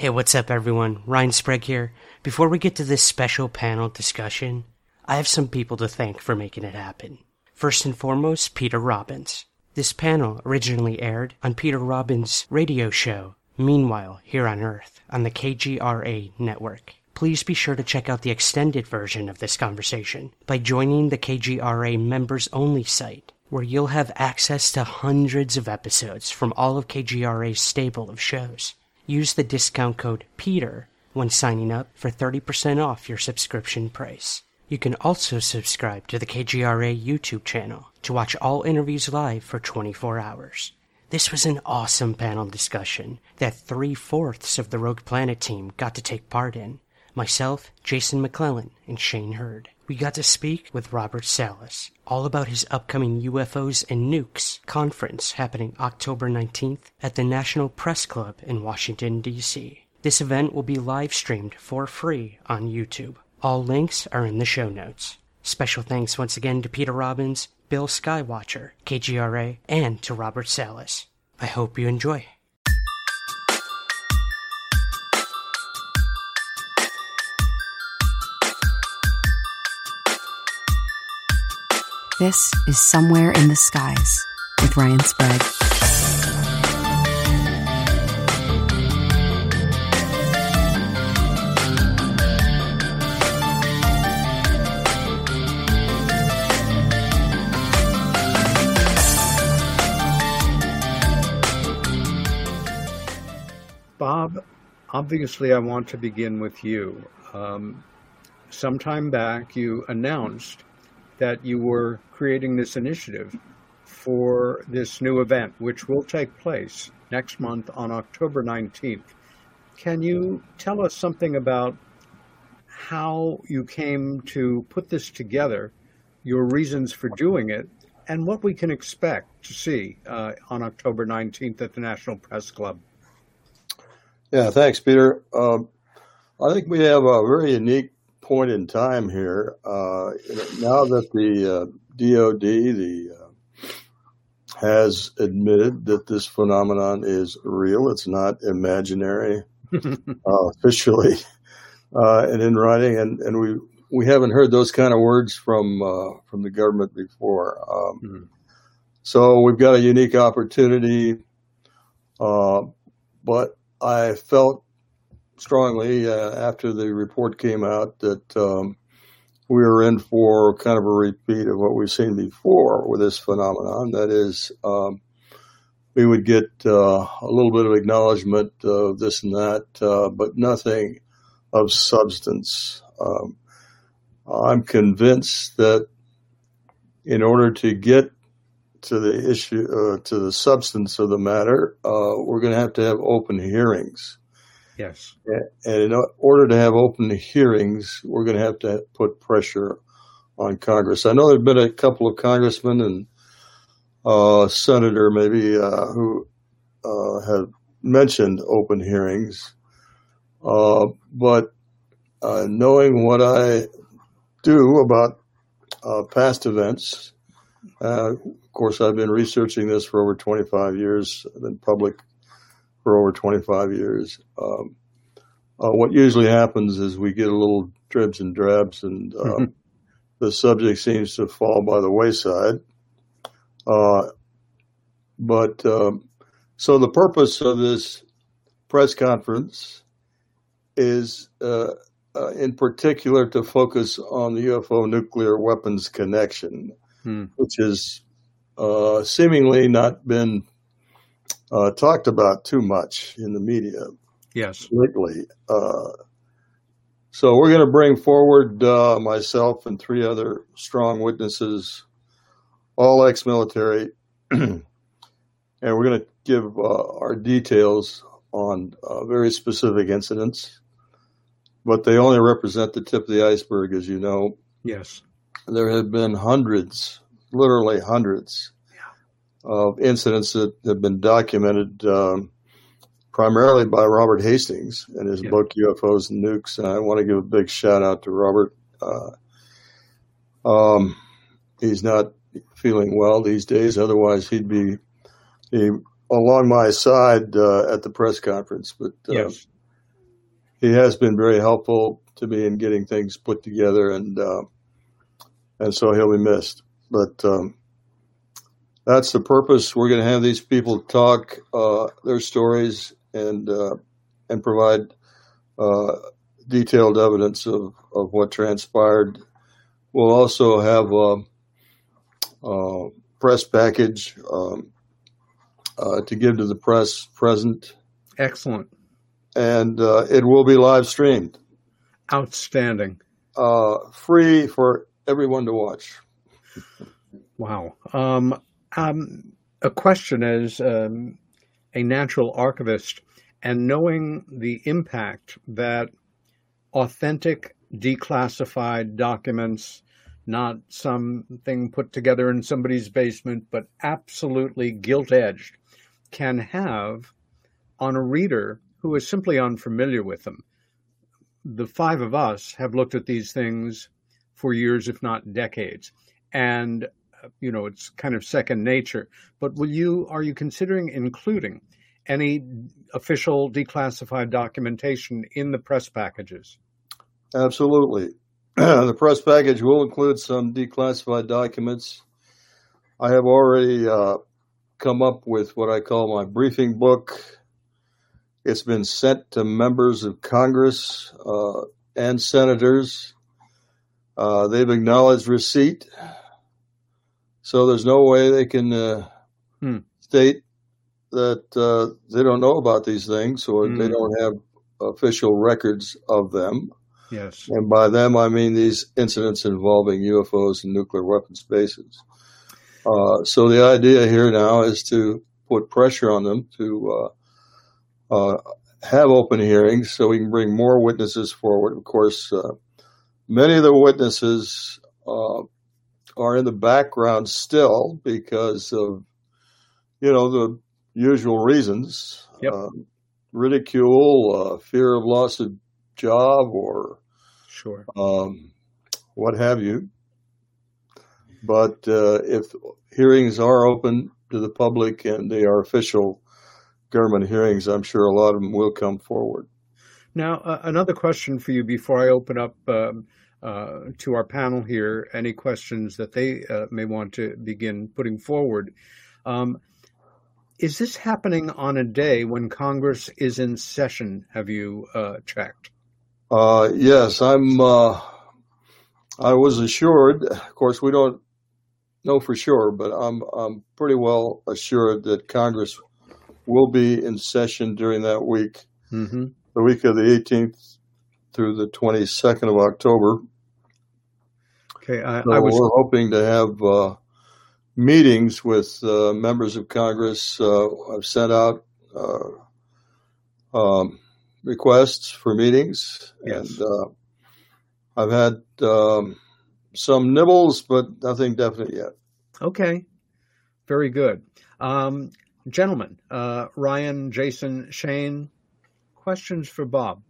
Hey, what's up, everyone? Ryan Sprague here. Before we get to this special panel discussion, I have some people to thank for making it happen. First and foremost, Peter Robbins. This panel originally aired on Peter Robbins' radio show, Meanwhile, Here on Earth, on the KGRA network. Please be sure to check out the extended version of this conversation by joining the KGRA members only site, where you'll have access to hundreds of episodes from all of KGRA's stable of shows. Use the discount code PETER when signing up for 30% off your subscription price. You can also subscribe to the KGRA YouTube channel to watch all interviews live for 24 hours. This was an awesome panel discussion that three fourths of the Rogue Planet team got to take part in. Myself, Jason McClellan, and Shane Hurd. We got to speak with Robert Salas all about his upcoming UFOs and Nukes conference happening October 19th at the National Press Club in Washington, D.C. This event will be live streamed for free on YouTube. All links are in the show notes. Special thanks once again to Peter Robbins, Bill Skywatcher, KGRA, and to Robert Salas. I hope you enjoy. This is Somewhere in the Skies with Ryan Sprague. Bob, obviously, I want to begin with you. Um, sometime back, you announced that you were creating this initiative for this new event, which will take place next month on October 19th. Can you tell us something about how you came to put this together, your reasons for doing it, and what we can expect to see uh, on October 19th at the National Press Club? Yeah, thanks, Peter. Um, I think we have a very unique point in time here. Uh, now that the uh, DoD the uh, has admitted that this phenomenon is real, it's not imaginary uh, officially uh, and in writing, and, and we we haven't heard those kind of words from uh, from the government before. Um, mm-hmm. So we've got a unique opportunity, but I felt strongly uh, after the report came out that um, we were in for kind of a repeat of what we've seen before with this phenomenon. That is, um, we would get uh, a little bit of acknowledgement of this and that, uh, but nothing of substance. Um, I'm convinced that in order to get to the issue, uh, to the substance of the matter, uh, we're going to have to have open hearings. Yes. And in order to have open hearings, we're going to have to put pressure on Congress. I know there have been a couple of congressmen and uh, senator maybe uh, who uh, have mentioned open hearings, uh, but uh, knowing what I do about uh, past events, of course, I've been researching this for over 25 years. I've been public for over 25 years. Um, uh, what usually happens is we get a little dribs and drabs, and uh, mm-hmm. the subject seems to fall by the wayside. Uh, but um, so the purpose of this press conference is, uh, uh, in particular, to focus on the UFO nuclear weapons connection, hmm. which has uh, seemingly not been uh, talked about too much in the media. Yes, lately. Uh, so we're going to bring forward uh, myself and three other strong witnesses, all ex-military, and we're going to give uh, our details on uh, very specific incidents, but they only represent the tip of the iceberg, as you know. Yes. There have been hundreds, literally hundreds. Of incidents that have been documented um, primarily by Robert Hastings in his yeah. book UFOs and Nukes. And I want to give a big shout out to Robert. Uh, um, he's not feeling well these days. Otherwise, he'd be he, along my side uh, at the press conference. But uh, yes. he has been very helpful to me in getting things put together, and uh, and so he'll be missed. But um, that's the purpose. We're going to have these people talk uh, their stories and uh, and provide uh, detailed evidence of, of what transpired. We'll also have a, a press package um, uh, to give to the press present. Excellent. And uh, it will be live streamed. Outstanding. Uh, free for everyone to watch. Wow. Um, um, a question is um, a natural archivist and knowing the impact that authentic declassified documents, not something put together in somebody's basement, but absolutely gilt edged, can have on a reader who is simply unfamiliar with them. The five of us have looked at these things for years, if not decades. And you know it's kind of second nature. But will you are you considering including any official declassified documentation in the press packages? Absolutely. the press package will include some declassified documents. I have already uh, come up with what I call my briefing book. It's been sent to members of Congress uh, and senators. Uh, they've acknowledged receipt. So there's no way they can uh, hmm. state that uh, they don't know about these things or hmm. they don't have official records of them. Yes. And by them, I mean these incidents involving UFOs and nuclear weapons bases. Uh, so the idea here now is to put pressure on them to uh, uh, have open hearings so we can bring more witnesses forward. Of course, uh, many of the witnesses uh, are in the background still because of, you know, the usual reasons. Yep. Um, ridicule, uh, fear of loss of job, or sure, um, what have you. But uh, if hearings are open to the public and they are official government hearings, I'm sure a lot of them will come forward. Now, uh, another question for you before I open up um, uh, to our panel here any questions that they uh, may want to begin putting forward. Um, is this happening on a day when Congress is in session? Have you uh, checked? Uh, yes, I'm. Uh, I was assured. Of course, we don't know for sure, but I'm I'm pretty well assured that Congress will be in session during that week, mm-hmm. the week of the 18th through the 22nd of October. Okay, I, so I was we're hoping to have uh, meetings with uh, members of Congress. Uh, I've sent out uh, um, requests for meetings, yes. and uh, I've had um, some nibbles, but nothing definite yet. Okay, very good, um, gentlemen. Uh, Ryan, Jason, Shane, questions for Bob.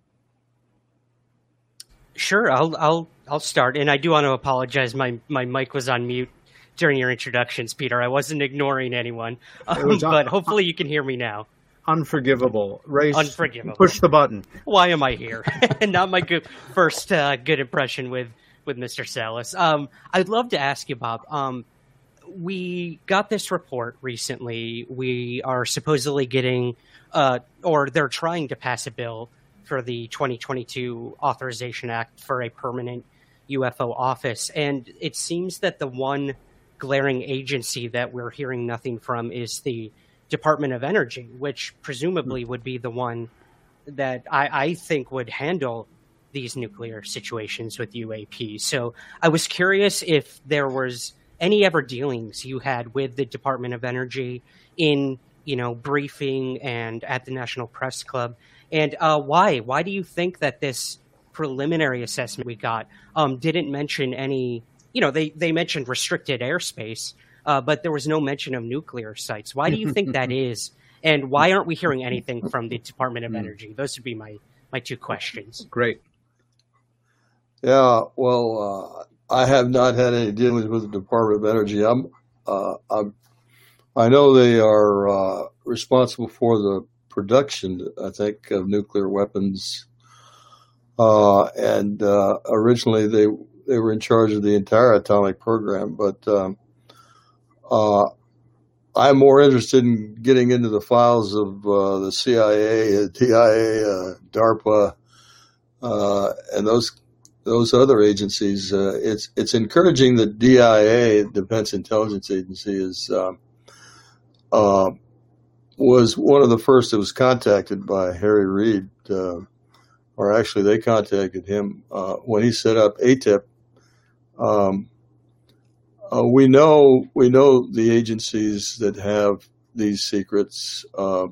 Sure, I'll I'll I'll start, and I do want to apologize. My my mic was on mute during your introductions, Peter. I wasn't ignoring anyone, um, but hopefully you can hear me now. Unforgivable, race. Unforgivable. Push the button. Why am I here? and not my good, first uh, good impression with with Mr. Salas. Um, I'd love to ask you, Bob. Um, we got this report recently. We are supposedly getting, uh, or they're trying to pass a bill for the 2022 Authorization Act for a permanent UFO office. And it seems that the one glaring agency that we're hearing nothing from is the Department of Energy, which presumably would be the one that I, I think would handle these nuclear situations with UAP. So I was curious if there was any ever dealings you had with the Department of Energy in you know, briefing and at the National Press Club. And uh, why? Why do you think that this preliminary assessment we got um, didn't mention any? You know, they they mentioned restricted airspace, uh, but there was no mention of nuclear sites. Why do you think that is? And why aren't we hearing anything from the Department of hmm. Energy? Those would be my my two questions. Great. Yeah, well, uh, I have not had any dealings with the Department of Energy. I'm, uh, I'm I know they are uh, responsible for the production, I think, of nuclear weapons. Uh, and uh, originally they they were in charge of the entire atomic program, but um, uh, I'm more interested in getting into the files of uh, the CIA, DIA, uh, DARPA, uh, and those those other agencies. It's it's encouraging that DIA, Defense Intelligence Agency, is um, was one of the first that was contacted by Harry Reid, uh, or actually they contacted him when he set up AATIP. Um, uh, we know we know the agencies that have these secrets uh,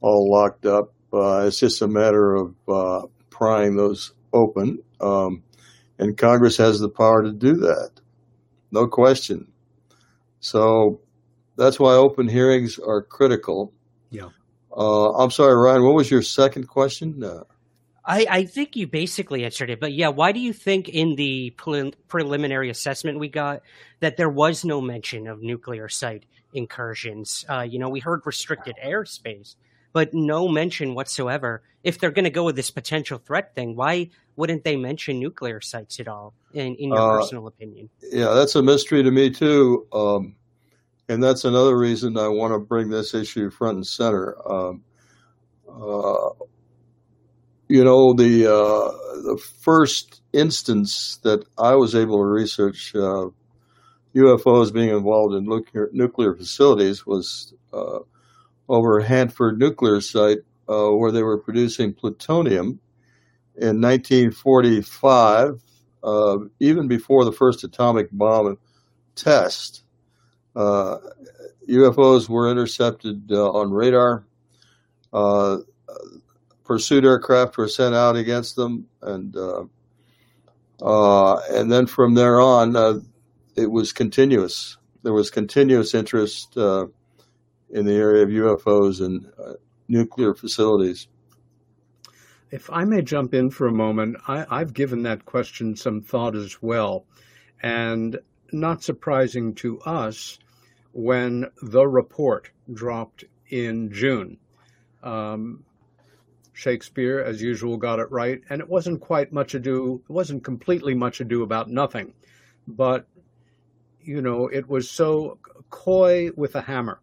all locked up. Uh, it's just a matter of uh, prying those open, um, and Congress has the power to do that, no question. So that's why open hearings are critical. Yeah. Uh, I'm sorry, Ryan. What was your second question? Uh, I, I think you basically answered it, but yeah, why do you think in the pre- preliminary assessment we got that there was no mention of nuclear site incursions? Uh, you know, we heard restricted airspace, but no mention whatsoever. If they're going to go with this potential threat thing, why wouldn't they mention nuclear sites at all? In, in your uh, personal opinion? Yeah, that's a mystery to me too, um, and that's another reason I want to bring this issue front and center. Um, uh, you know, the uh, the first instance that I was able to research uh, UFOs being involved in nuclear, nuclear facilities was uh, over Hanford nuclear site uh, where they were producing plutonium in 1945, uh, even before the first atomic bomb test. UFOs uh, were intercepted on radar pursuit aircraft were sent out against them, and uh, uh, and then from there on, uh, it was continuous. There was continuous interest uh, in the area of UFOs and uh, nuclear facilities. If I may jump in for a moment, I, I've given that question some thought as well, and not surprising to us when the report dropped in June. Um, Shakespeare, as usual, got it right, and it wasn't quite much ado, it wasn't completely much ado about nothing, but, you know, it was so coy with a hammer.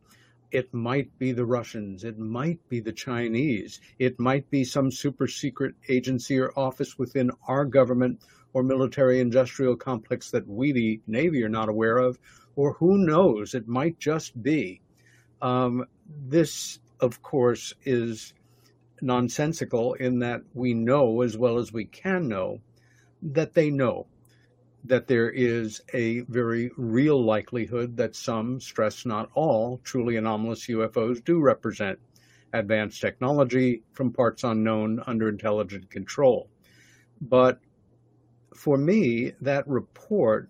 It might be the Russians, it might be the Chinese, it might be some super secret agency or office within our government or military industrial complex that we, the Navy, are not aware of, or who knows, it might just be. Um, this, of course, is nonsensical in that we know as well as we can know that they know that there is a very real likelihood that some, stress not all, truly anomalous UFOs do represent advanced technology from parts unknown under intelligent control. But for me, that report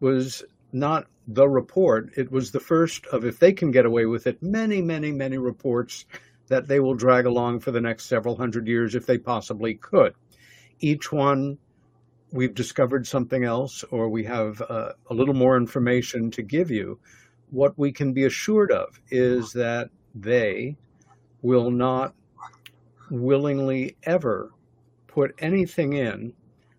was not the report. It was the first of, if they can get away with it, many, many, many reports that they will drag along for the next several hundred years if they possibly could. Each one, we've discovered something else, or we have uh, a little more information to give you. What we can be assured of is that they will not willingly ever put anything in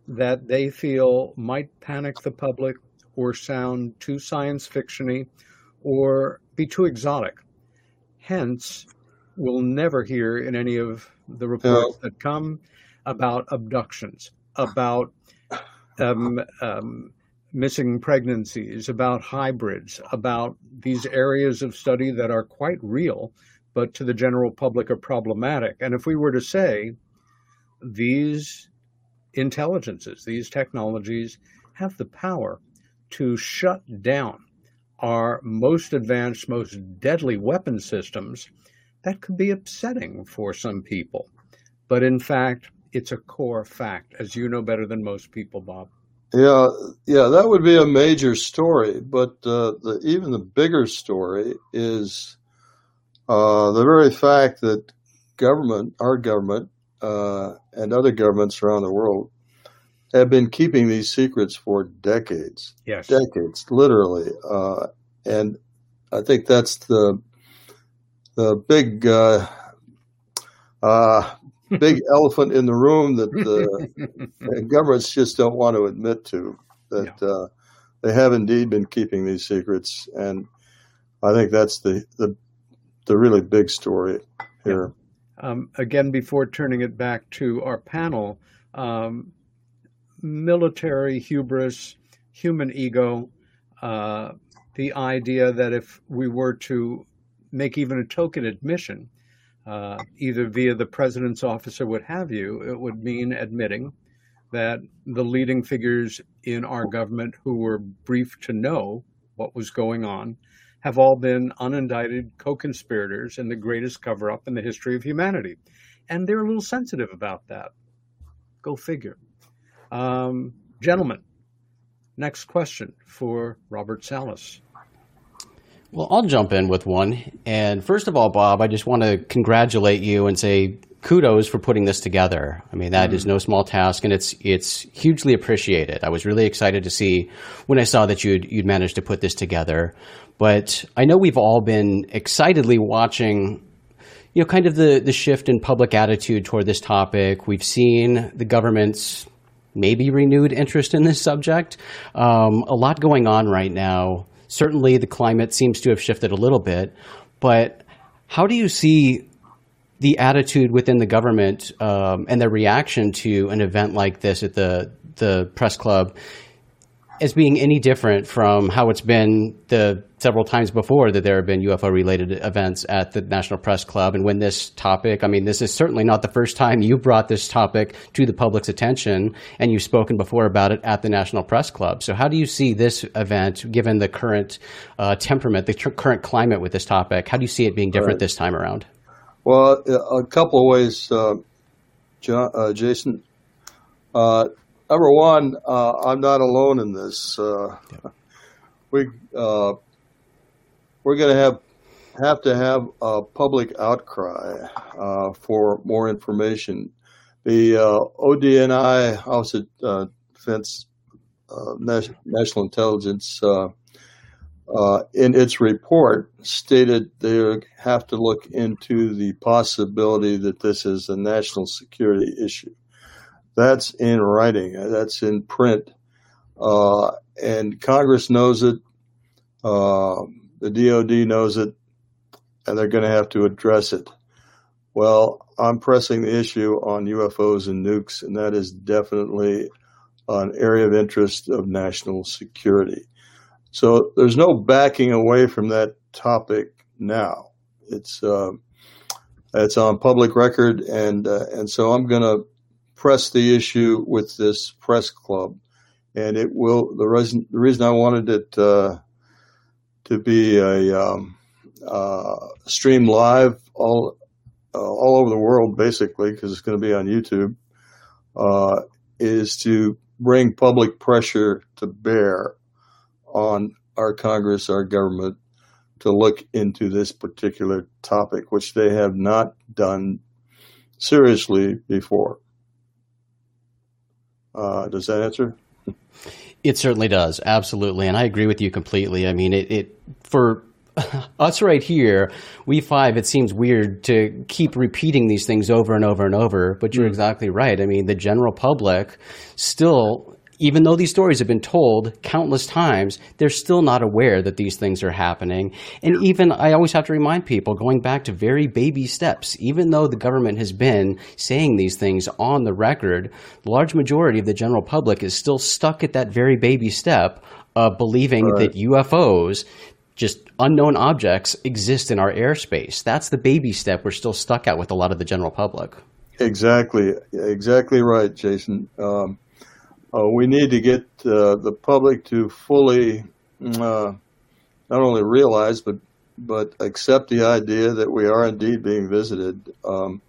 that they feel might panic the public or sound too science fictiony or be too exotic. Hence, we'll never hear in any of the reports that come about abductions, about um, um, missing pregnancies, about hybrids, about these areas of study that are quite real, but to the general public are problematic. And if we were to say these intelligences, these technologies have the power to shut down our most advanced, most deadly weapon systems, that could be upsetting for some people. But in fact, it's a core fact, as you know better than most people, Bob. Yeah, yeah, that would be a major story. But uh, the, even the bigger story is uh, the very fact that government, our government, uh, and other governments around the world have been keeping these secrets for decades. Yes, decades, literally. Uh, and I think that's the the big uh, uh, big elephant in the room that the governments just don't want to admit to that uh, they have indeed been keeping these secrets, and I think that's the the, the really big story here. Yeah. Um, again, before turning it back to our panel, um, military hubris, human ego, uh, the idea that if we were to make even a token admission uh, either via the president's office or what have you, it would mean admitting that the leading figures in our government who were briefed to know what was going on have all been unindicted co conspirators in the greatest cover up in the history of humanity. And they're a little sensitive about that. Go figure. Um, gentlemen, next question for Robert Salas. Well, I'll jump in with one. And first of all, Bob, I just want to congratulate you and say kudos for putting this together. I mean, that mm. is no small task, and it's it's hugely appreciated. I was really excited to see when I saw that you'd you'd managed to put this together. But I know we've all been excitedly watching you know, kind of the, the shift in public attitude toward this topic. We've seen the government's maybe renewed interest in this subject. Um, a lot going on right now certainly the climate seems to have shifted a little bit, but how do you see the attitude within the government um, and the reaction to an event like this at the the press club as being any different from how it's been the several times before that there have been UFO related events at the National Press Club. And when this topic, I mean, this is certainly not the first time you brought this topic to the public's attention, and you've spoken before about it at the National Press Club. So, how do you see this event, given the current uh, temperament, the current climate with this topic? How do you see it being different right. this time around? Well, a couple of ways, uh, John, uh, Jason. Uh, number one, uh, I'm not alone in this. Uh, we uh, we're going to have have to have a public outcry uh, for more information. The uh, ODNI, Office of uh, Defense National Intelligence, in its report stated they have to look into the possibility that this is a national security issue. That's in writing. That's in print. Uh, and Congress knows it. Uh, the DoD knows it, and they're going to have to address it. Well, I'm pressing the issue on UFOs and nukes, and that is definitely an area of interest of national security. So there's no backing away from that topic now. It's uh, it's on public record, and uh, and so I'm going to press the issue with this press club, and it will. The reason the reason I wanted it uh, to be a um, uh, stream live all uh, all over the world, basically, because it's going to be on YouTube, uh, is to bring public pressure to bear on our Congress, our government, to look into this particular topic, which they have not done seriously before. Uh, does that answer? It certainly does, absolutely, and I agree with you completely. I mean, it, it for us right here, we five, it seems weird to keep repeating these things over and over and over, but you're mm. exactly right. I mean, the general public still even though these stories have been told countless times, they're still not aware that these things are happening. And even, I always have to remind people, going back to very baby steps, even though the government has been saying these things on the record, the large majority of the general public is still stuck at that very baby step of believing right. that UFOs, just unknown objects, exist in our airspace. That's the baby step we're still stuck at with a lot of the general public. Exactly, exactly right, Jason. Um, we need to get uh, the public to fully uh, not only realize but but accept the idea that we are indeed being visited. Um,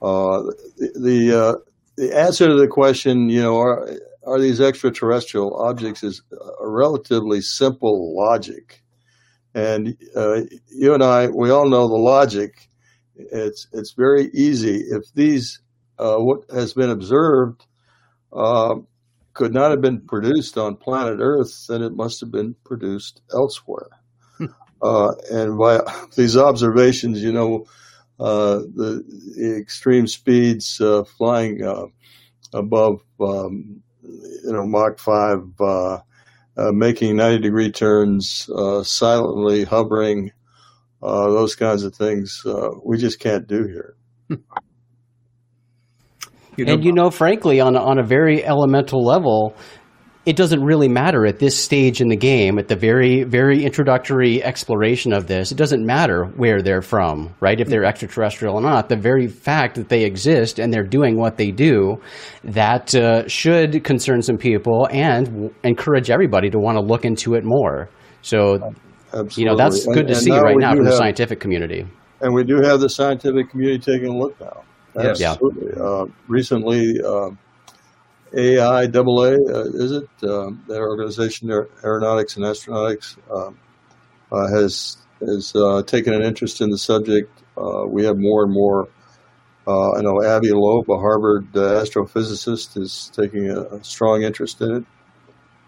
uh, the the, uh, the answer to the question, you know, are are these extraterrestrial objects is a relatively simple logic, and uh, you and I, we all know the logic. It's it's very easy if these uh, what has been observed uh, could not have been produced on planet Earth, then it must have been produced elsewhere. Hmm. uh, and by these observations, you know, uh, the, the, extreme speeds uh, flying uh, above, um, you know, Mach 5, uh, uh, making 90 degree turns, silently hovering, those kinds of things, we just can't do here. You know, and you know, frankly, on on a very elemental level, it doesn't really matter at this stage in the game, at the very very introductory exploration of this. It doesn't matter where they're from, right? If they're extraterrestrial or not. The very fact that they exist and they're doing what they do, that uh, should concern some people and w- encourage everybody to want to look into it more. So, Absolutely. you know, that's good and, to and see right now from have, the scientific community. And we do have the scientific community taking a look now. Yes. Absolutely. Yeah. Uh, recently, uh, AIAA, uh, is it? Uh, their organization, Aeronautics and Astronautics, um, uh, has has uh, taken an interest in the subject. we have more and more. I know Avi Loeb, a Harvard astrophysicist, is taking a, a, strong interest in it,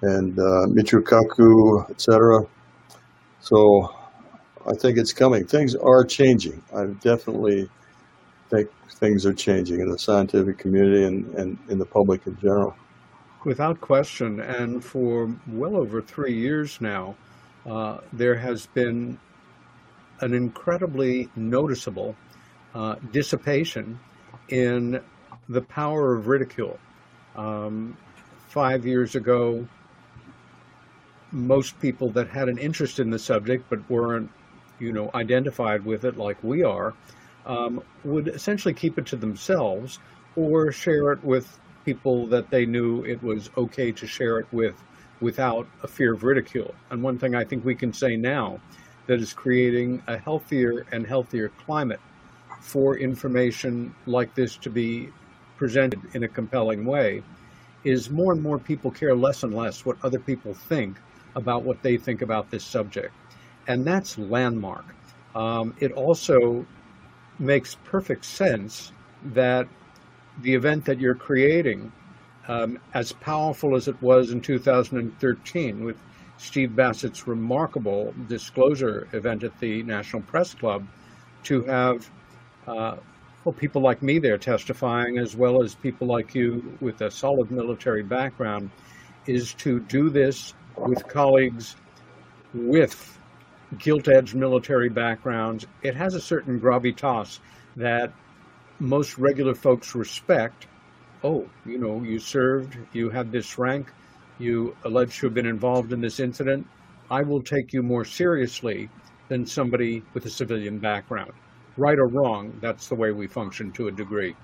and Michio Kaku, etc. So I think it's coming. Things are changing. I've definitely think things are changing in the scientific community and, and in the public in general. Without question, and for well over three years now, uh, there has been an incredibly noticeable uh, dissipation in the power of ridicule. Um, five years ago, most people that had an interest in the subject but weren't, you know, identified with it like we are, um, would essentially keep it to themselves or share it with people that they knew it was okay to share it with without a fear of ridicule. And one thing I think we can say now that is creating a healthier and healthier climate for information like this to be presented in a compelling way is more and more people care less and less what other people think about what they think about this subject. And that's landmark. Um, it also makes perfect sense that the event that you're creating, um, as powerful as it was in 2013 with Steve Bassett's remarkable disclosure event at the National Press Club, to have uh, well, people like me there testifying, as well as people like you with a solid military background, is to do this with colleagues with gilt edged military backgrounds, it has a certain gravitas that most regular folks respect. Oh, you know, you served, you had this rank, you alleged to have been involved in this incident. I will take you more seriously than somebody with a civilian background. Right or wrong, that's the way we function to a degree.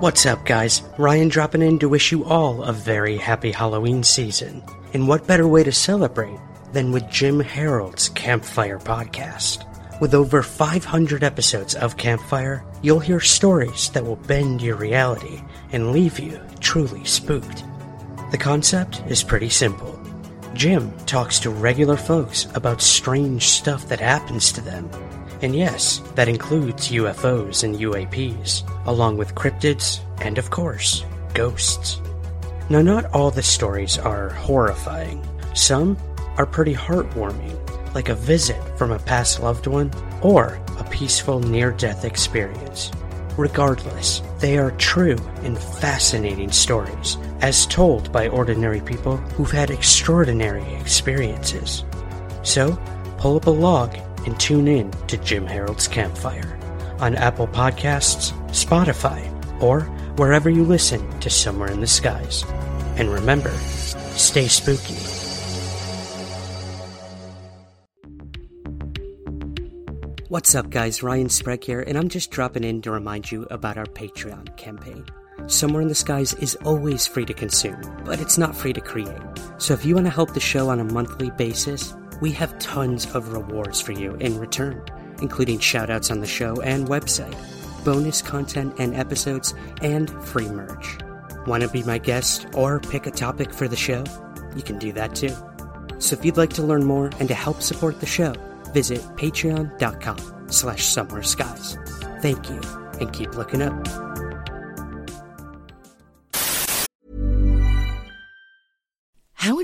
What's up, guys? Ryan dropping in to wish you all a very happy Halloween season. And what better way to celebrate than with Jim Harold's Campfire podcast? With over 500 episodes of Campfire, you'll hear stories that will bend your reality and leave you truly spooked. The concept is pretty simple. Jim talks to regular folks about strange stuff that happens to them. And yes, that includes UFOs and UAPs, along with cryptids and, of course, ghosts. Now, not all the stories are horrifying. Some are pretty heartwarming, like a visit from a past loved one or a peaceful near death experience. Regardless, they are true and fascinating stories, as told by ordinary people who've had extraordinary experiences. So, pull up a log and tune in to Jim Harold's Campfire on Apple Podcasts, Spotify, or wherever you listen to Somewhere in the Skies. And remember, stay spooky. What's up, guys? Ryan Sprague here, and I'm just dropping in to remind you about our Patreon campaign. Somewhere in the Skies is always free to consume, but it's not free to create. So if you want to help the show on a monthly basis, we have tons of rewards for you in return, including shoutouts on the show and website, bonus content and episodes, and free merch. Want to be my guest or pick a topic for the show? You can do that too. So if you'd like to learn more and to help support the show, visit patreon.com slash somewhere skies. Thank you, and keep looking up.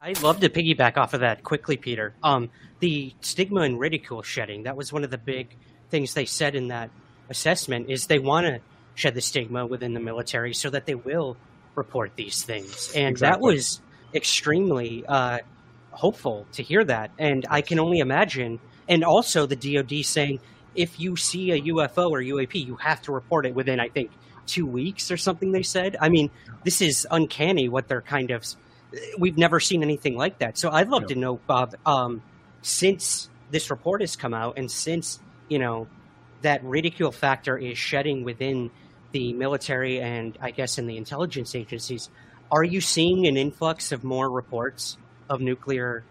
I'd love to piggyback off of that quickly, Peter. Um, the stigma and ridicule shedding, that was one of the big things they said in that assessment, is they want to shed the stigma within the military so that they will report these things. And that was extremely uh, hopeful to hear that. And I can only imagine, and also the DoD saying, if you see a UFO or UAP, you have to report it within, I think, two weeks or something. They said. I mean, this is uncanny what they're kind of. We've never seen anything like that. So I'd love No. to know, Bob, um, since this report has come out, and since you know that ridicule factor is shedding within the military and I guess in the intelligence agencies, are you seeing an influx of more reports of nuclear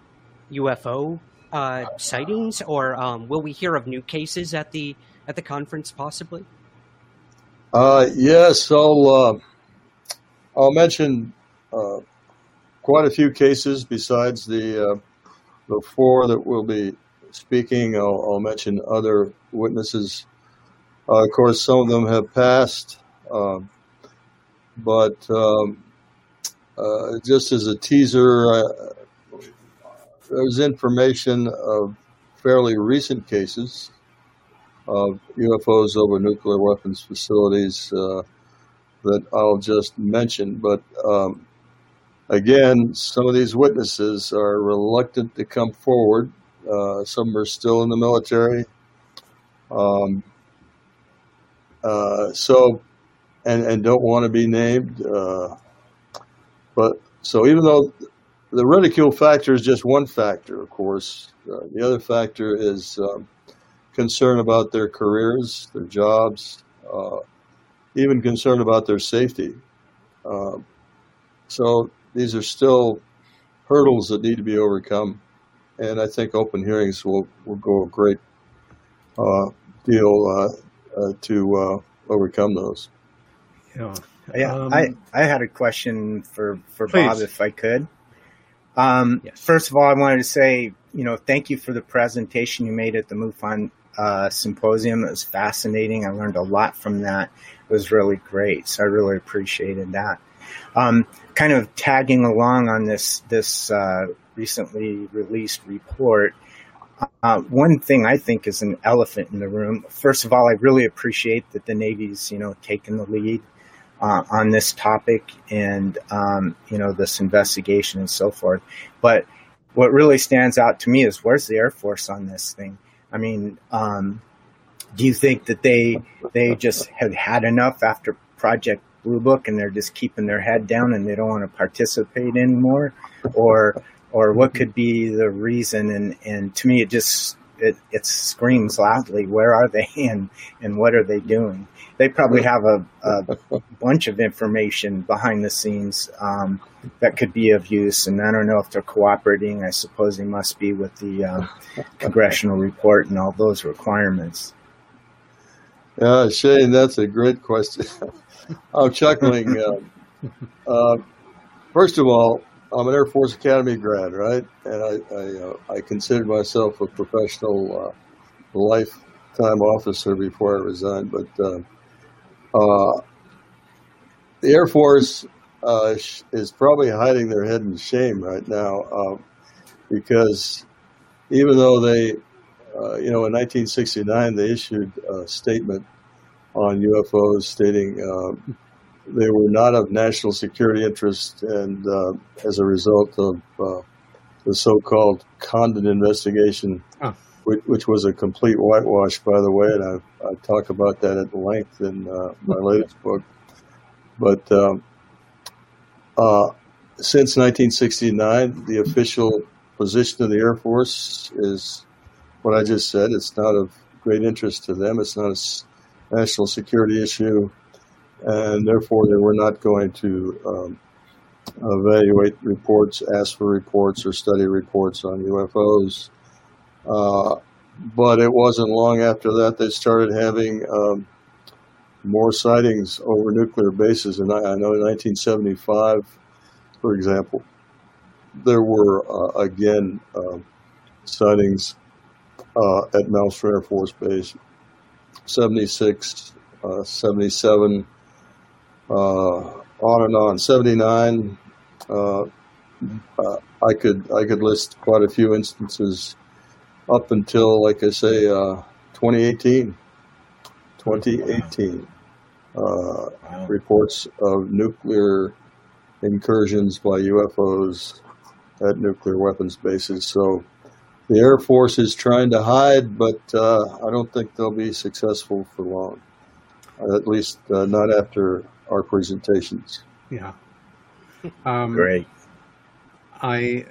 UFO uh, sightings, or um, will we hear of new cases at the at the conference possibly? Uh, yes, I'll uh, I'll mention uh, quite a few cases besides the uh, the four that will be speaking. I'll, I'll mention other witnesses. Uh, of course, some of them have passed, um, but um, uh, just as a teaser, uh, there's information of fairly recent cases of UFOs over nuclear weapons facilities uh, that I'll just mention. But um, again, some of these witnesses are reluctant to come forward. Uh, some are still in the military. Um, uh, so, and, and don't want to be named. Uh, but so even though the ridicule factor is just one factor, of course, uh, the other factor is um, concern about their careers, their jobs, uh, even concern about their safety. Uh, so these are still hurdles that need to be overcome, and I think open hearings will, will go a great uh, deal uh, uh, to uh, overcome those. Yeah. Yeah, Um, I, I had a question for, for Bob, if I could. Um, Yes. First of all, I wanted to say, you know, thank you for the presentation you made at the MUFON uh, symposium. It was fascinating. I learned a lot from that. It was really great. So I really appreciated that. Um, kind of tagging along on this this uh, recently released report. Uh, one thing I think is an elephant in the room. First of all, I really appreciate that the Navy's, you know, taken the lead uh, on this topic and, um, you know, this investigation and so forth. But what really stands out to me is where's the Air Force on this thing? I mean, um, do you think that they they just have had enough after Project Blue Book and they're just keeping their head down and they don't want to participate anymore, or or what could be the reason? And and to me, it just it, it screams loudly. Where are they and and what are they doing? They probably have a, a bunch of information behind the scenes um, that could be of use, and I don't know if they're cooperating. I suppose they must be with the uh, congressional report and all those requirements. Yeah, Shane, that's a great question. I'm chuckling. Uh, uh, first of all, I'm an Air Force Academy grad, right? And I I, uh, I considered myself a professional uh, lifetime officer before I resigned. But uh, uh, the Air Force is probably hiding their head in shame right now because even though they uh, you know, in 1969, they issued a statement on UFOs stating uh, they were not of national security interest, and uh, as a result of uh, the so-called Condon investigation, oh. which, which, was a complete whitewash, by the way, and I, I talk about that at length in uh, my latest book. But um, since 1969, the official position of the Air Force is what I just said. It's not of great interest to them. It's not a national security issue, and therefore they were not going to um, evaluate reports, ask for reports, or study reports on UFOs. Uh, but it wasn't long after that they started having um, more sightings over nuclear bases. And I, I know in 1975, for example, there were uh, again uh, sightings at Malmstrom Air Force Base. 76, uh, 77, uh, on and on. 79, uh, uh, I could I could list quite a few instances up until, like I say, 2018. 2018. Wow. Reports of nuclear incursions by UFOs at nuclear weapons bases. So the Air Force is trying to hide, but uh, I don't think they'll be successful for long. At least uh, not after our presentations. Yeah. Um, Great. I,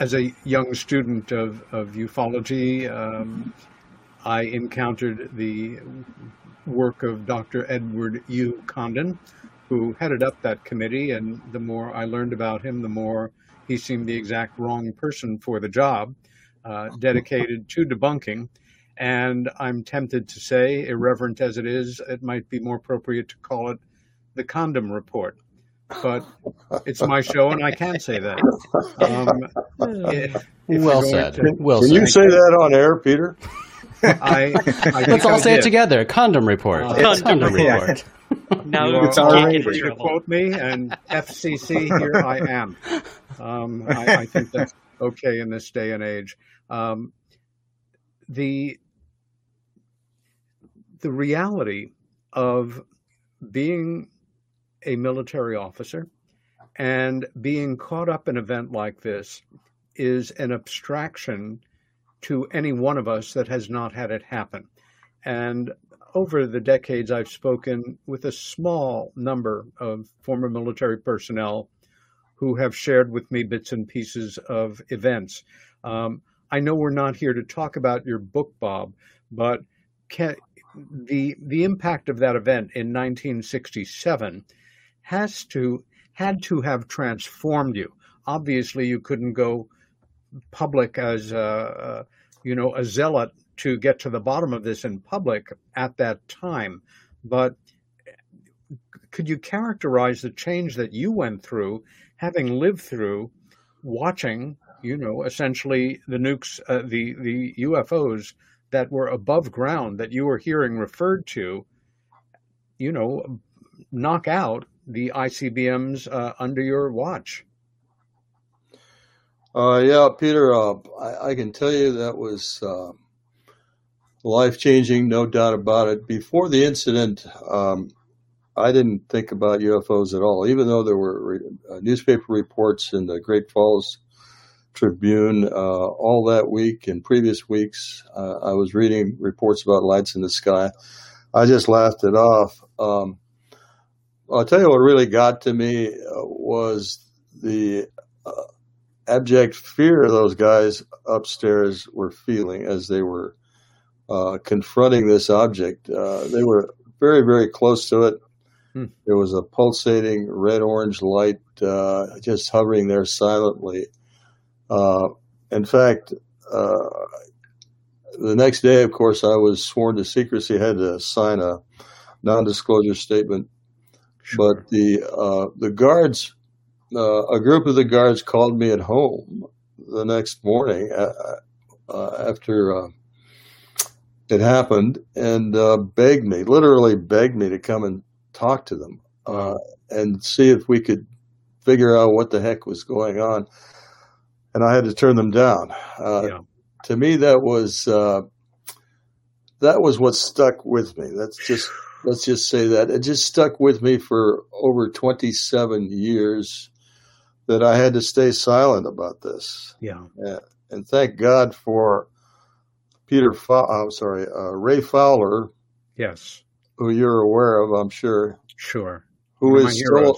as a young student of, of ufology, um, I encountered the work of Dr. Edward U. Condon, who headed up that committee. And the more I learned about him, the more he seemed the exact wrong person for the job, uh, dedicated to debunking. And I'm tempted to say, irreverent as it is, it might be more appropriate to call it the condom report. But it's my show, and I can say that. Um, if, if well said. To, well can said. you say that on air, Peter? I, I Let's all say did. it together. Condom report. Uh, condom, condom report. now it's all right to quote me, and FCC, here I am. Um, I, I, think that's okay in this day and age. Um, the the reality of being a military officer and being caught up in an event like this is an abstraction to any one of us that has not had it happen. And over the decades, I've spoken with a small number of former military personnel who have shared with me bits and pieces of events. Um, I know we're not here to talk about your book, Bob, but can, the the impact of that event in 1967 has to had to have transformed you. Obviously, you couldn't go public as a, you know a zealot to get to the bottom of this in public at that time. But could you characterize the change that you went through, having lived through watching, you know, essentially the nukes, uh, the the UFOs that were above ground that you were hearing referred to, you know, knock out the ICBMs uh, under your watch? Uh, yeah, Peter, uh, I, I, can tell you that was uh, life changing, no doubt about it. Before the incident, um, I didn't think about UFOs at all, even though there were re- uh, newspaper reports in the Great Falls Tribune uh, all that week and previous weeks. Uh, I was reading reports about lights in the sky. I just laughed it off. Um, I'll tell you what really got to me was the abject fear those guys upstairs were feeling as they were uh, confronting this object. Uh, they were very, very close to it. Hmm. There was a pulsating red orange light uh, just hovering there silently. Uh, in fact, uh, the next day, of course, I was sworn to secrecy. I had to sign a non disclosure statement. Sure. But the uh, the guards uh, a group of the guards called me at home the next morning uh, uh after uh, it happened and uh, begged me, literally begged me to come and talk to them and see if we could figure out what the heck was going on. And I had to turn them down. Yeah. To me, that was that was what stuck with me. That's just let's just say that it just stuck with me for over 27 years that I had to stay silent about this. Yeah. And, and thank God for Peter, Fa- I'm sorry, uh, Ray Fowler. Yes. Who you're aware of, I'm sure. Sure. Who is still,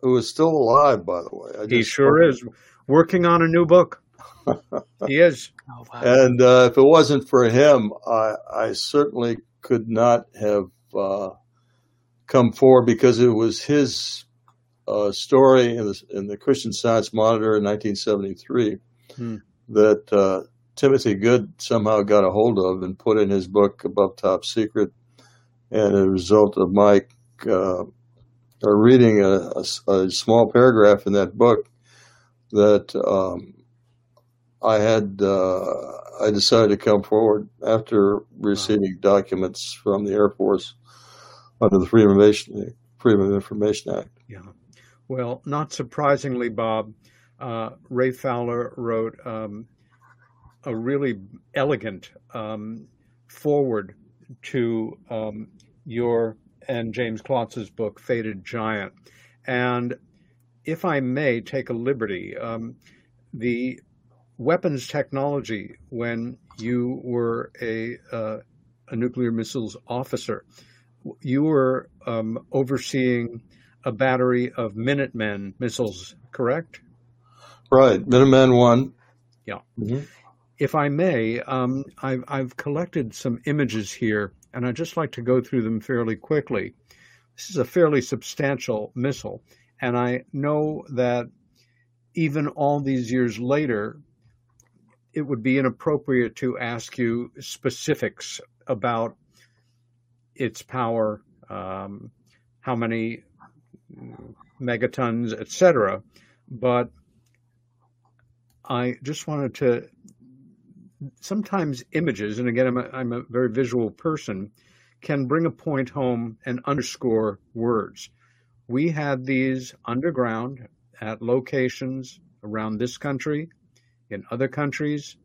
who is still alive, by the way. I he sure is. Working on a new book. he is. Oh, wow. And uh, if it wasn't for him, I, I certainly could not have uh, come forward because it was his uh, story in the, in the, Christian Science Monitor in 1973 hmm. that uh, Timothy Good somehow got a hold of and put in his book Above Top Secret. And as a result of my uh, reading a, a, a, small paragraph in that book, that um, I had uh, I decided to come forward after receiving wow. documents from the Air Force under the Freedom of Information, Freedom of Information Act. Yeah. Well, not surprisingly, Bob, uh, Ray Fowler wrote um, a really elegant um, foreword to um, your and James Klotz's book, Faded Giant. And if I may take a liberty, um, the weapons technology when you were a, uh, a nuclear missiles officer, you were um, overseeing a battery of Minutemen missiles, correct? Right, Minuteman One. Yeah. Mm-hmm. If I may, um, I've, I've collected some images here, and I'd just like to go through them fairly quickly. This is a fairly substantial missile, and I know that even all these years later, it would be inappropriate to ask you specifics about its power, um, how many megatons, etc. But I just wanted to sometimes images, and again, I'm a, I'm a very visual person, can bring a point home and underscore words. We had these underground at locations around this country, in other countries,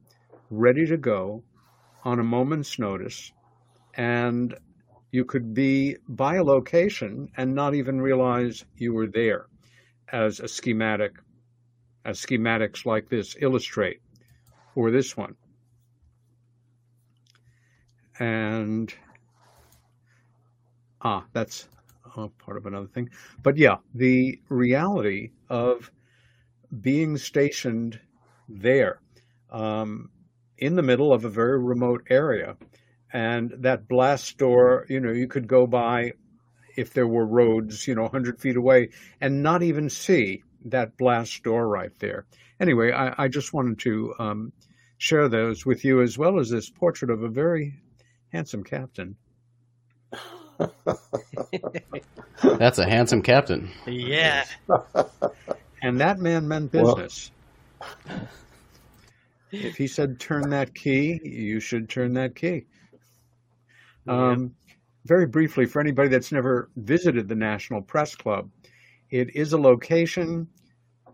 ready to go on a moment's notice. And you could be by a location and not even realize you were there as a schematic, as schematics like this illustrate, or this one. And, ah, that's oh, part of another thing. But yeah, the reality of being stationed there um, in the middle of a very remote area and that blast door, you know, you could go by if there were roads, you know, 100 feet away and not even see that blast door right there. Anyway, I, I just wanted to um, share those with you as well as this portrait of a very handsome captain. That's a handsome captain. Yeah. and that man meant business. Well. If he said turn that key, you should turn that key. Um, very briefly, for anybody that's never visited the National Press Club, it is a location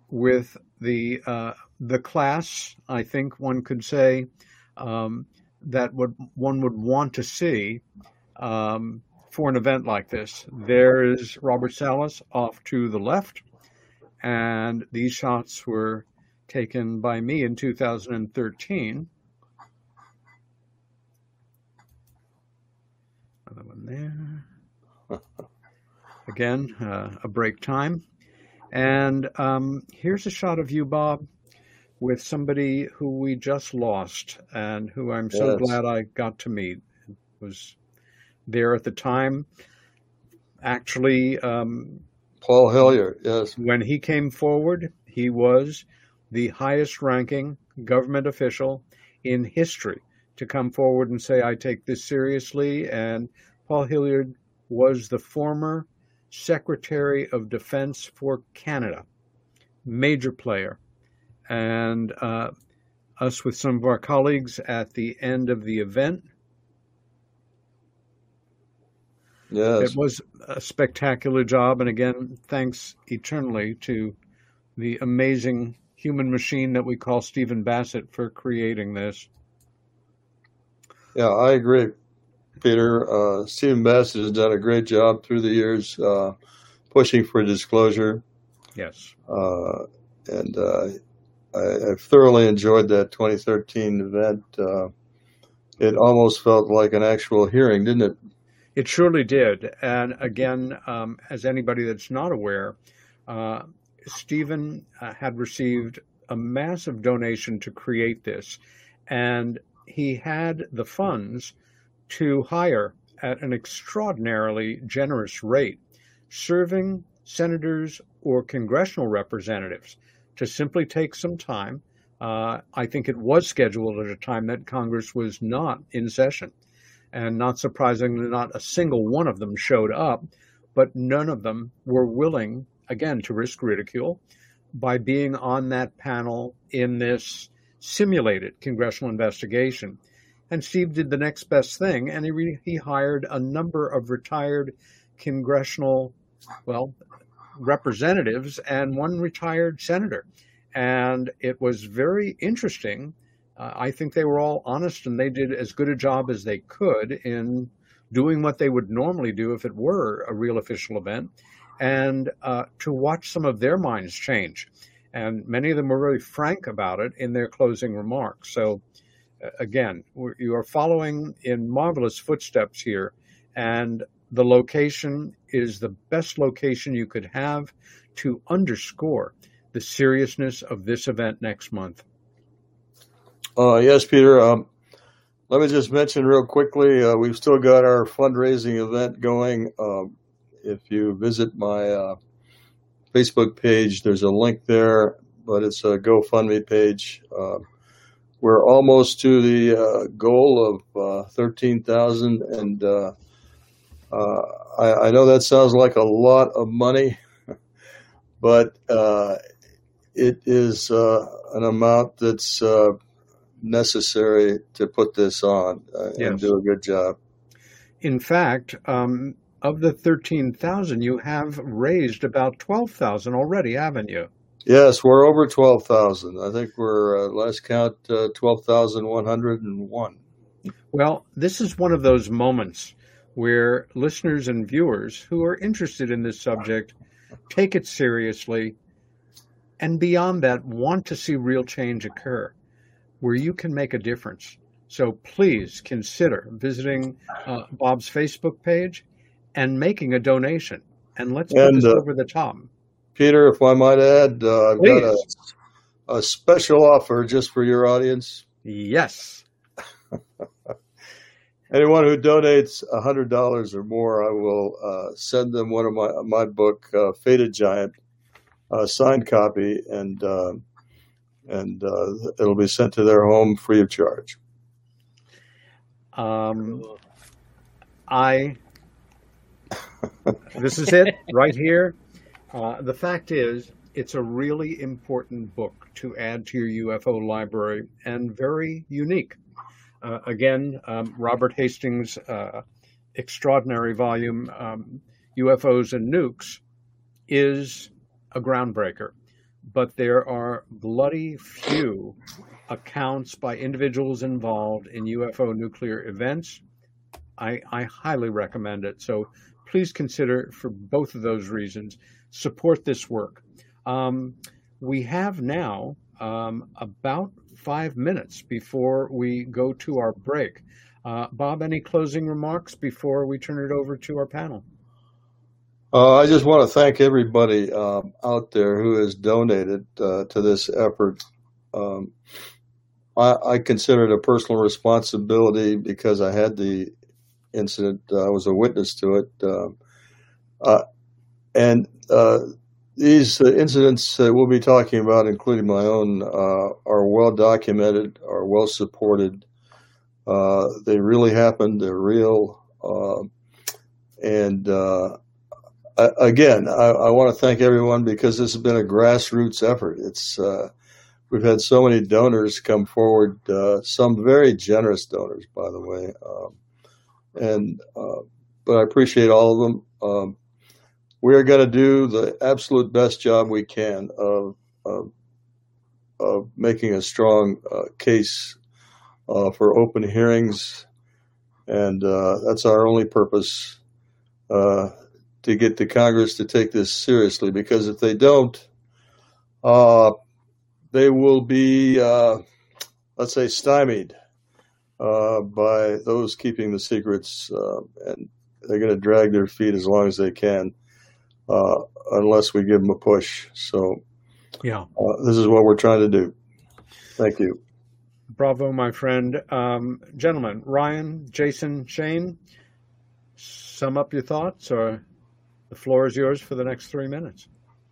with the uh, the class, I think one could say, um, that would one would want to see um, for an event like this. There is Robert Salas off to the left, and these shots were taken by me in 2013. Another one there. Again, uh, a break time. And um, here's a shot of you, Bob, with somebody who we just lost and who I'm so Yes. glad I got to meet. Was there at the time. Actually, um, Paul Hellyer, yes. when he came forward, he was the highest ranking government official in history to come forward and say, I take this seriously. And Paul Hellyer was the former Secretary of Defense for Canada, major player. And uh, us with some of our colleagues at the end of the event, Yes. It was a spectacular job, and again, thanks eternally to the amazing human machine that we call Stephen Bassett for creating this. Yeah, I agree, Peter. Uh, Stephen Bassett has done a great job through the years uh, pushing for disclosure, Yes. uh, and uh, I, I've thoroughly enjoyed that 2013 event. Uh, it almost felt like an actual hearing, didn't it? It surely did. And again, um, as anybody that's not aware, uh, Stephen uh, had received a massive donation to create this, and he had the funds to hire at an extraordinarily generous rate serving senators or congressional representatives to simply take some time. Uh, I think it was scheduled at a time that Congress was not in session. And not surprisingly, not a single one of them showed up, but none of them were willing, again, to risk ridicule by being on that panel in this simulated congressional investigation. And Steve did the next best thing, and he, re- he hired a number of retired congressional, well, representatives and one retired senator. And it was very interesting. Uh, I think they were all honest and they did as good a job as they could in doing what they would normally do if it were a real official event. And uh, to watch some of their minds change. And many of them were really frank about it in their closing remarks. So, uh, again, you are following in marvelous footsteps here. And the location is the best location you could have to underscore the seriousness of this event next month. Uh, yes, Peter. Um, let me just mention real quickly, uh, we've still got our fundraising event going. Um, if you visit my uh, Facebook page, there's a link there, but it's a GoFundMe page. Uh, we're almost to the uh, goal of uh, 13,000 and uh, uh, I, I know that sounds like a lot of money, but uh, it is uh, an amount that's uh, necessary to put this on uh, and do a good job. In fact, um, of the 13,000, you have raised about 12,000 already, haven't you? Yes, we're over 12,000. I think we're, uh, last count, uh, 12,101. Well, this is one of those moments where listeners and viewers who are interested in this subject take it seriously and beyond that want to see real change occur where you can make a difference. So please consider visiting uh, Bob's Facebook page and making a donation. And let's put And, this uh, over the top. Peter, if I might add, uh, I've got a, a special offer just for your audience. Yes. Anyone who donates hundred dollars or more, I will uh, send them one of my my book, uh, Faded Giant, uh, signed copy, and uh, and uh, it'll be sent to their home free of charge. Um, I. this is it right here. Uh, the fact is, it's a really important book to add to your UFO library and very unique. Uh, again, um, Robert Hastings' uh, extraordinary volume, um, UFOs and Nukes, is a groundbreaker. but there are bloody few accounts by individuals involved in UFO nuclear events. I, I highly recommend it. So please consider, for both of those reasons, support this work. Um, we have now um, about five minutes before we go to our break. Uh, Bob, any closing remarks before we turn it over to our panel? Uh, I just want to thank everybody um, out there who has donated uh, to this effort. Um, I, I, consider it a personal responsibility because I had the incident. Uh, I was a witness to it, um, uh, and uh, these incidents we'll be talking about, including my own, are well documented, are well supported. they really happened. They're real, and again, I, I, want to thank everyone because this has been a grassroots effort. It's uh, we've had so many donors come forward, uh, some very generous donors, by the way, um, and uh, but I appreciate all of them. Um, we are going to do the absolute best job we can of of, of making a strong uh, case uh, for open hearings, and uh, that's our only purpose to get the Congress to take this seriously. Because if they don't, uh, they will be, uh, let's say, stymied uh, by those keeping the secrets, uh, and they're going to drag their feet as long as they can uh, unless we give them a push. So, yeah, uh, this is what we're trying to do. Thank you. Bravo, my friend. Um, gentlemen, Ryan, Jason, Shane, sum up your thoughts or the floor is yours for the next three minutes.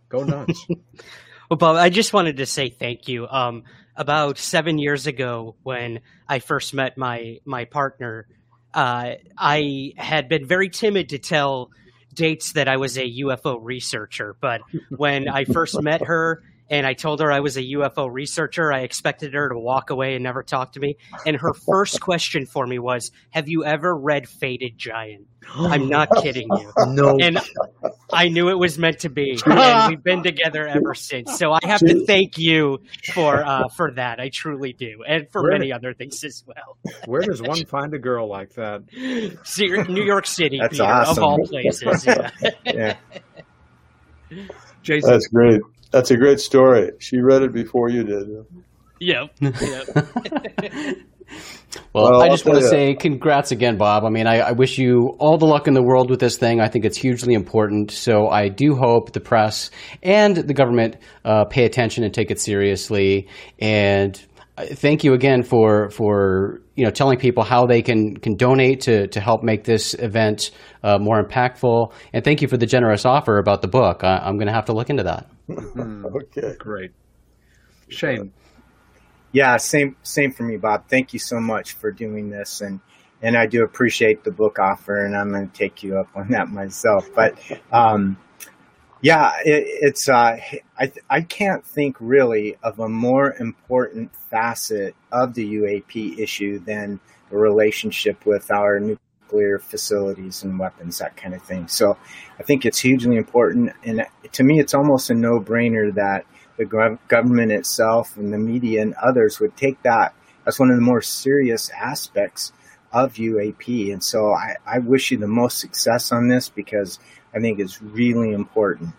Go nuts. well, Bob, I just wanted to say thank you. Um, about seven years ago, when I first met my my partner, uh, I had been very timid to tell dates that I was a UFO researcher. But when I first met her and I told her I was a UFO researcher. I expected her to walk away and never talk to me. And her first question for me was, "Have you ever read Faded Giant?" I'm not kidding you. No. And I knew it was meant to be, and we've been together ever since. So I have to thank you for uh, for that. I truly do, and for where, many other things as well. Where does one find a girl like that? New York City, That's Peter, awesome. of all places. Yeah. yeah. Jason, That's great. That's a great story. She read it before you did. Yep. yep. Well, well, I just want to say congrats again, Bob. I mean, I, I, wish you all the luck in the world with this thing. I think it's hugely important. So I do hope the press and the government uh, pay attention and take it seriously. And thank you again for for you know telling people how they can can donate to to help make this event uh, more impactful. And thank you for the generous offer about the book. I, I'm going to have to look into that. okay, great. Shane. Yeah, same same for me, Bob. Thank you so much for doing this, and and I do appreciate the book offer, and I'm going to take you up on that myself. But um, yeah, it, it's uh, I I can't think really of a more important facet of the UAP issue than the relationship with our nuclear facilities and weapons, that kind of thing. So I think it's hugely important, and to me, it's almost a no brainer that the government itself and the media and others would take that as one of the more serious aspects of UAP. And so I, I wish you the most success on this because I think it's really important.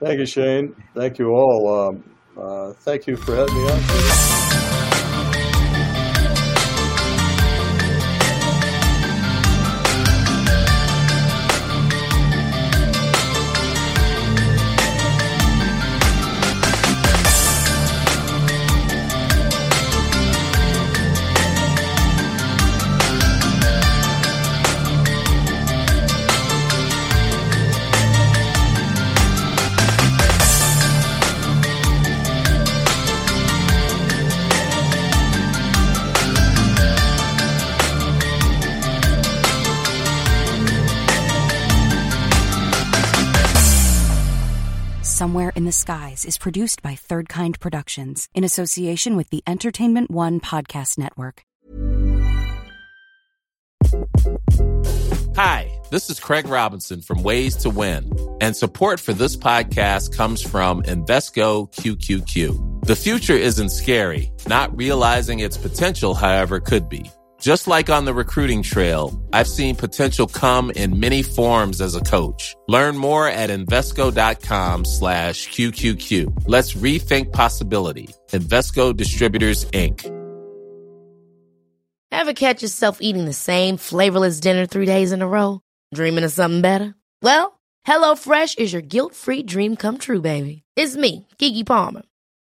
Thank you, Shane. Thank you all. Um, uh, thank you for having me on. Somewhere in the Skies is produced by Third Kind Productions in association with the Entertainment One Podcast Network. Hi, this is Craig Robinson from Ways to Win, and support for this podcast comes from Invesco QQQ. The future isn't scary, not realizing its potential, however, could be. Just like on the recruiting trail, I've seen potential come in many forms as a coach. Learn more at Invesco.com slash QQQ. Let's rethink possibility. Invesco Distributors, Inc. Ever catch yourself eating the same flavorless dinner three days in a row? Dreaming of something better? Well, HelloFresh is your guilt-free dream come true, baby. It's me, Keke Palmer.